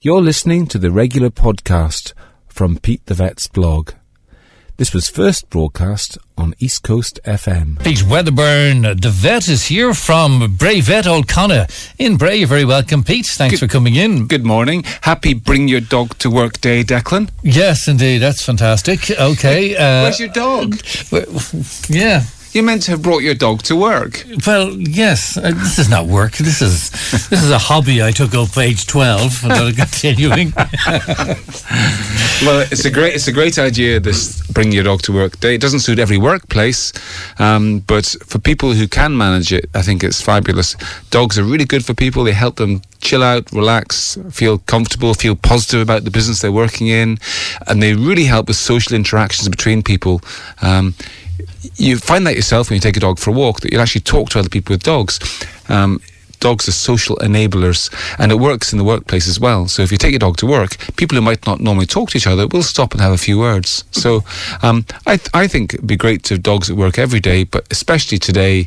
You're listening to the regular podcast from Pete the Vet's blog. This was first broadcast on East Coast FM. Pete Wedderburn, the vet, is here from Bray Vet Old Connaught in Bray. You're very welcome, Pete. Thanks Good- for coming in. Good morning. Happy Bring Your Dog to Work Day, Declan. Yes, indeed. That's fantastic. Okay. Uh, Where's your dog? yeah. You meant to have brought your dog to work. Well, yes. Uh, this is not work. This is this is a hobby I took up age twelve and I'm continuing. Well, it's a great it's a great idea. This Bring Your Dog to Work Day. It doesn't suit every workplace, um, but for people who can manage it, I think it's fabulous. Dogs are really good for people. They help them chill out, relax, feel comfortable, feel positive about the business they're working in, and they really help with social interactions between people. Um, you find that yourself when you take a dog for a walk that you'll actually talk to other people with dogs. Um, dogs are social enablers, and it works in the workplace as well. So if you take your dog to work, people who might not normally talk to each other will stop and have a few words. So um, I, th- I think it'd be great to have dogs at work every day, but especially today.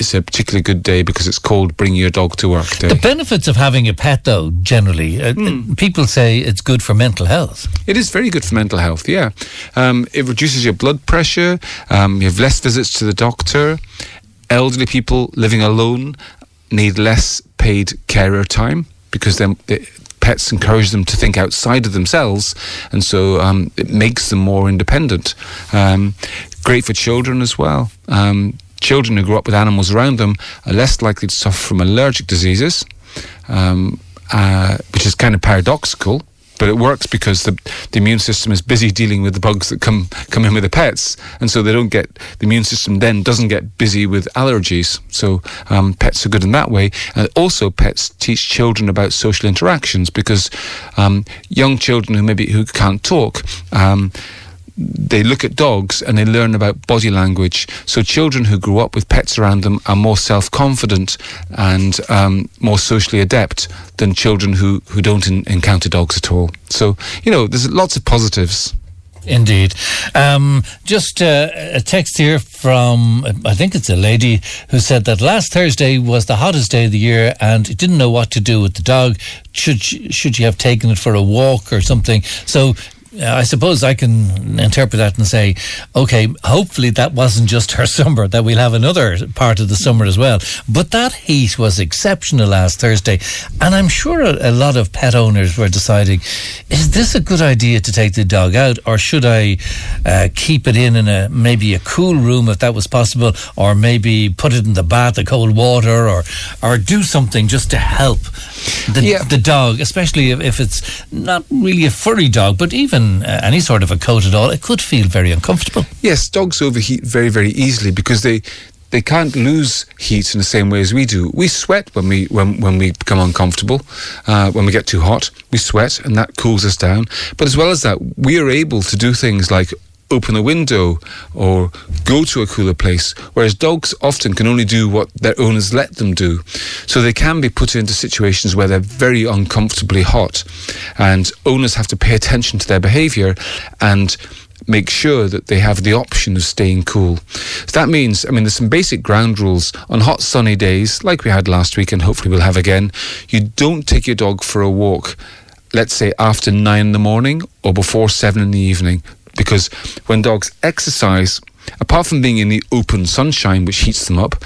It's a particularly good day because it's called Bring Your Dog to Work Day. the benefits of having a pet, though, generally, uh, people say it's good for mental health. It is very good for mental health, yeah. Um, it reduces your blood pressure, um, you have less visits to the doctor. Elderly people living alone need less paid carer time because then the pets encourage them to think outside of themselves, and so um, it makes them more independent. Um, great for children as well. Um, children who grow up with animals around them are less likely to suffer from allergic diseases, um, uh, which is kind of paradoxical but it works because the, the immune system is busy dealing with the bugs that come come in with the pets, and so they don't get the immune system then doesn't get busy with allergies. So um, pets are good in that way, and also pets teach children about social interactions because um, young children who maybe who can't talk. They look at dogs and they learn about body language. So children who grew up with pets around them are more self-confident and um, more socially adept than children who, who don't en- encounter dogs at all. So, you know, there's lots of positives. Indeed. Um, just uh, a text here from, I think it's a lady who said that last Thursday was the hottest day of the year and didn't know what to do with the dog. Should she, should she have taken it for a walk or something? So I suppose I can interpret that and say, okay, hopefully that wasn't just her summer, that we'll have another part of the summer as well. But that heat was exceptional last Thursday. And I'm sure a, a lot of pet owners were deciding, is this a good idea to take the dog out or should I uh, keep it in in a maybe a cool room if that was possible or maybe put it in the bath of cold water or, or do something just to help the, Yeah. the dog, especially if, if it's not really a furry dog, but even uh, any sort of a coat at all, it could feel very uncomfortable. Yes, dogs overheat very, very easily because they they can't lose heat in the same way as we do. We sweat when we when, when we become uncomfortable, uh, when we get too hot. We sweat, and that cools us down. But as well as that, we are able to do things like open a window or go to a cooler place, whereas dogs often can only do what their owners let them do. So they can be put into situations where they're very uncomfortably hot, and owners have to pay attention to their behavior and make sure that they have the option of staying cool. So that means, I mean, there's some basic ground rules on hot sunny days, like we had last week, and hopefully we'll have again. You don't take your dog for a walk, let's say after nine in the morning or before seven in the evening, because when dogs exercise, apart from being in the open sunshine, which heats them up,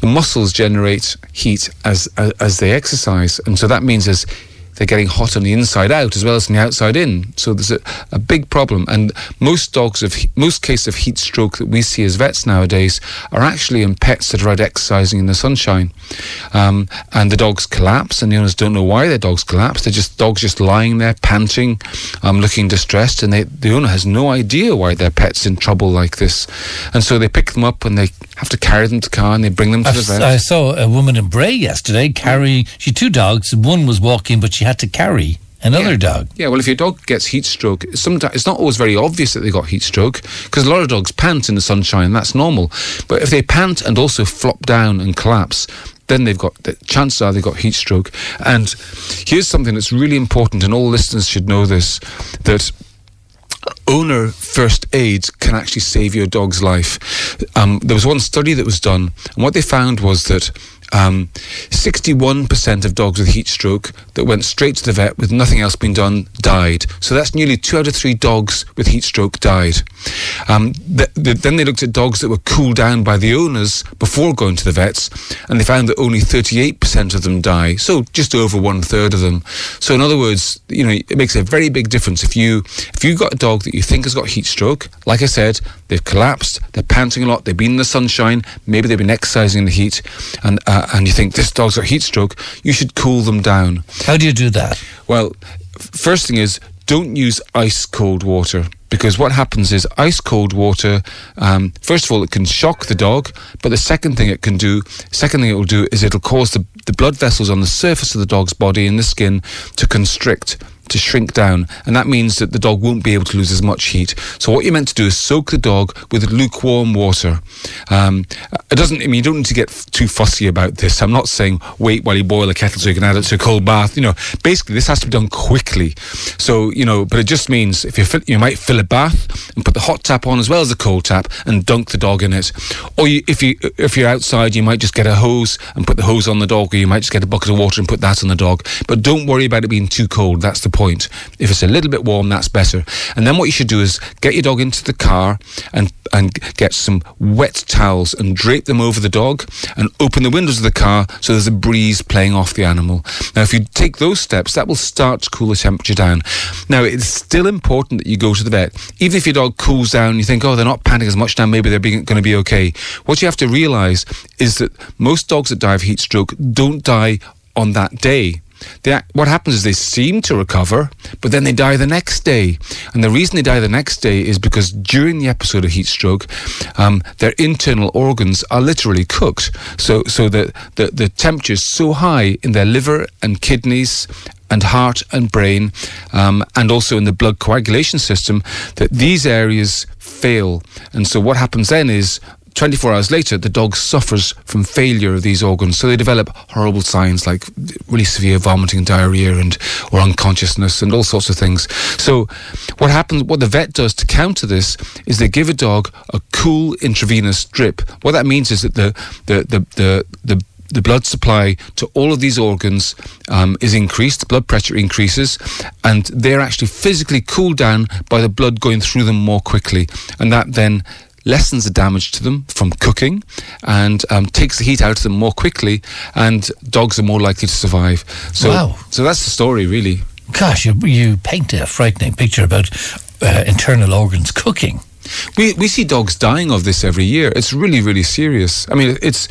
the muscles generate heat as as, as they exercise, and so that means as they're getting hot on the inside out as well as on the outside in. So there's a, a big problem. And most dogs of most cases of heat stroke that we see as vets nowadays are actually in pets that are out exercising in the sunshine. Um, and the dogs collapse, and the owners don't know why their dogs collapse. They're just dogs just lying there panting, um, looking distressed, and they, the owner has no idea why their pet's in trouble like this. And so they pick them up and they have to carry them to car and they bring them to I, the vet. I saw a woman in Bray yesterday carrying, she had two dogs, one was walking, but she had to carry another Yeah. dog. Yeah, well, if your dog gets heat stroke, sometimes it's not always very obvious that they got heat stroke because a lot of dogs pant in the sunshine. and That's normal. But if they pant and also flop down and collapse, then they've got the chances are they've got heat stroke. And here's something that's really important, and all listeners should know this: that owner first aid can actually save your dog's life. Um, there was one study that was done, and what they found was that um, 61% of dogs with heat stroke that went straight to the vet with nothing else being done died. So that's nearly two out of three dogs with heat stroke died. Um, th- th- then they looked at dogs that were cooled down by the owners before going to the vets, and they found that only 38% of them die. So just over one third of them. So in other words, you know, it makes a very big difference if you if you've got a dog that you think has got heat stroke. Like I said, they've collapsed, they're panting a lot, they've been in the sunshine, maybe they've been exercising in the heat, and uh, and you think this dog's got heat stroke. You should cool them down. How do you do that? Well, first thing is don't use ice cold water because what happens is ice cold water. Um, first of all, it can shock the dog, but the second thing it can do, second thing it will do is it'll cause the the blood vessels on the surface of the dog's body in the skin to constrict to shrink down, and that means that the dog won't be able to lose as much heat. So what you're meant to do is soak the dog with lukewarm water. Um, it doesn't. I mean, you don't need to get f- too fussy about this. I'm not saying wait while you boil a kettle so you can add it to a cold bath. You know, basically this has to be done quickly. So you know, but it just means if you fill, you might fill a bath and put the hot tap on as well as the cold tap and dunk the dog in it. Or you, if you if you're outside, you might just get a hose and put the hose on the dog, or you might just get a bucket of water and put that on the dog. But don't worry about it being too cold. That's the point. If it's a little bit warm, that's better. And then what you should do is get your dog into the car and and get some wet towels and drape them over the dog and open the windows of the car so there's a breeze playing off the animal. Now, if you take those steps, that will start to cool the temperature down. Now, it's still important that you go to the vet. Even if your dog cools down, you think, oh, they're not panting as much now, maybe they're going to be okay. What you have to realize is that most dogs that die of heat stroke don't die on that day. They, what happens is they seem to recover, but then they die the next day. And the reason they die the next day is because during the episode of heat stroke, um, their internal organs are literally cooked. So, so the, the, the temperature is so high in their liver and kidneys and heart and brain, um, and also in the blood coagulation system, that these areas fail. And so what happens then is 24 hours later, the dog suffers from failure of these organs. So they develop horrible signs like really severe vomiting and diarrhea and or unconsciousness and all sorts of things. So what happens, what the vet does to counter this is they give a dog a cool intravenous drip. What that means is that the, the, the, the, the the blood supply to all of these organs um, is increased, blood pressure increases, and they're actually physically cooled down by the blood going through them more quickly. And that then lessens the damage to them from cooking and um, takes the heat out of them more quickly, and dogs are more likely to survive. So, Wow. so that's the story, really. Gosh, you, you paint a frightening picture about uh, internal organs cooking. We, we see dogs dying of this every year. It's really, really serious. I mean, it's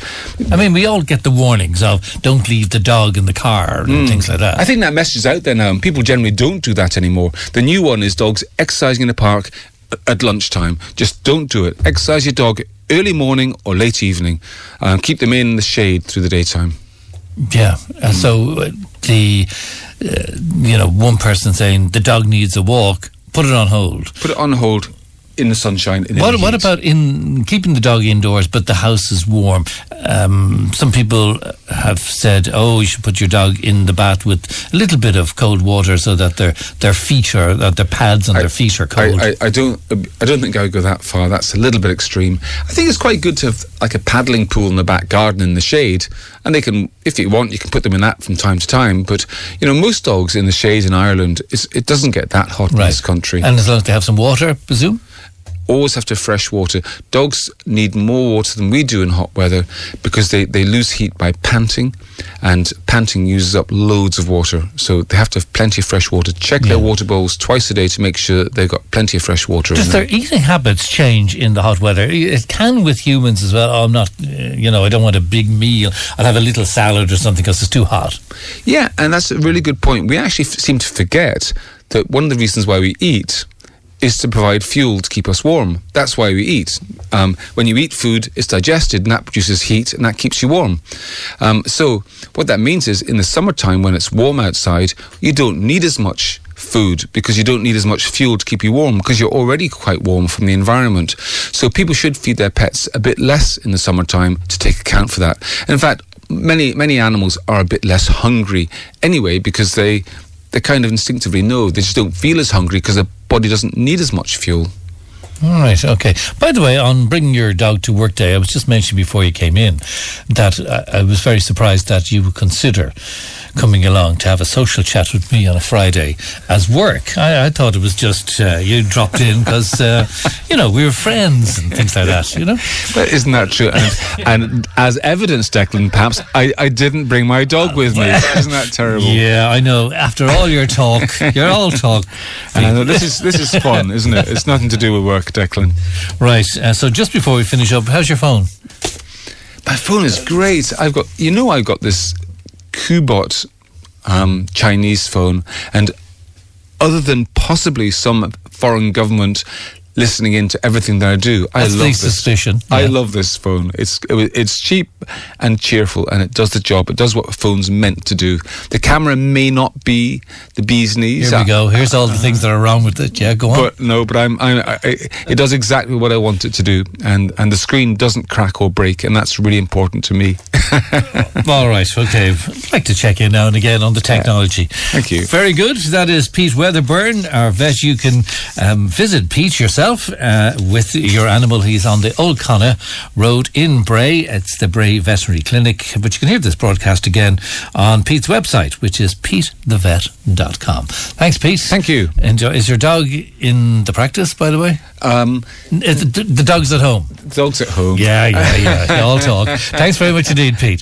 I mean, we all get the warnings of don't leave the dog in the car and things like that. I think that message is out there now, and people generally don't do that anymore. The new one is dogs exercising in the park at lunchtime. Just don't do it. Exercise your dog early morning or late evening. Um, keep them in the shade through the daytime. Yeah. Uh, so uh, the, uh, you know, one person saying the dog needs a walk, put it on hold. Put it on hold in the sunshine. In What, the what about in keeping the dog indoors, but the house is warm? Um, some people have said, "Oh, you should put your dog in the bath with a little bit of cold water, so that their their feet are that their pads on their feet are cold." I, I, I don't. I don't think I would go that far. That's a little bit extreme. I think it's quite good to have like a paddling pool in the back garden in the shade, and they can, if you want, you can put them in that from time to time. But you know, most dogs in the shade in Ireland, it doesn't get that hot in this country. and as long as they have some water, I presume. Always have to fresh water. Dogs need more water than we do in hot weather because they, they lose heat by panting, and panting uses up loads of water. So they have to have plenty of fresh water. Check their water bowls twice a day to make sure they've got plenty of fresh water Does in their there. eating habits change in the hot weather? It can with humans as well. Oh, I'm not, uh, you know, I don't want a big meal. I'll have a little salad or something because it's too hot. Yeah, and that's a really good point. We actually f- seem to forget that one of the reasons why we eat is to provide fuel to keep us warm. That's why we eat. Um, when you eat food, it's digested and that produces heat and that keeps you warm. Um, so, what that means is in the summertime when it's warm outside, you don't need as much food because you don't need as much fuel to keep you warm because you're already quite warm from the environment. So, people should feed their pets a bit less in the summertime to take account for that. In fact, many many animals are a bit less hungry anyway because they they kind of instinctively know they just don't feel as hungry because their body doesn't need as much fuel. All right, okay. By the way, on bringing your dog to work day, I was just mentioning before you came in that I, I was very surprised that you would consider coming along to have a social chat with me on a Friday as work. I, I thought it was just uh, you dropped in because, uh, you know, we were friends and things like that, you know? But isn't that true? And, and as evidence, Declan, perhaps I, I didn't bring my dog with me. Isn't that terrible? Yeah, I know. After all your talk, you're all talk. Know this is this is fun, isn't it? It's nothing to do with work, Declan. Right. Uh, so just before we finish up, how's your phone? My phone is great. I've got, you know, I've got this Cubot um, Chinese phone, and other than possibly some foreign government listening into everything that I do. I That's love this. suspicion. I love this phone. It's it's cheap and cheerful, and it does the job. It does what a phone's meant to do. The camera may not be the bee's knees. Here we go. Here's all the things that are wrong with it. Yeah, go on. But no, but I'm, I'm I, it does exactly what I want it to do, and and the screen doesn't crack or break, and that's really important to me. All right, okay. I'd like to check in now and again on the technology. Thank you. Very good. That is Pete Wedderburn, our vet. You can um, visit Pete yourself uh, with your animal. He's on the Old Connaught Road in Bray. It's the Bray Veterinary Clinic. But you can hear this broadcast again on Pete's website, which is petethevet.com. Thanks, Pete. Thank you. Enjoy. Is your dog in the practice, by the way? Um, the, the dog's at home. dogs at home. Yeah, yeah, yeah. They all talk. Thanks very much indeed, Pete.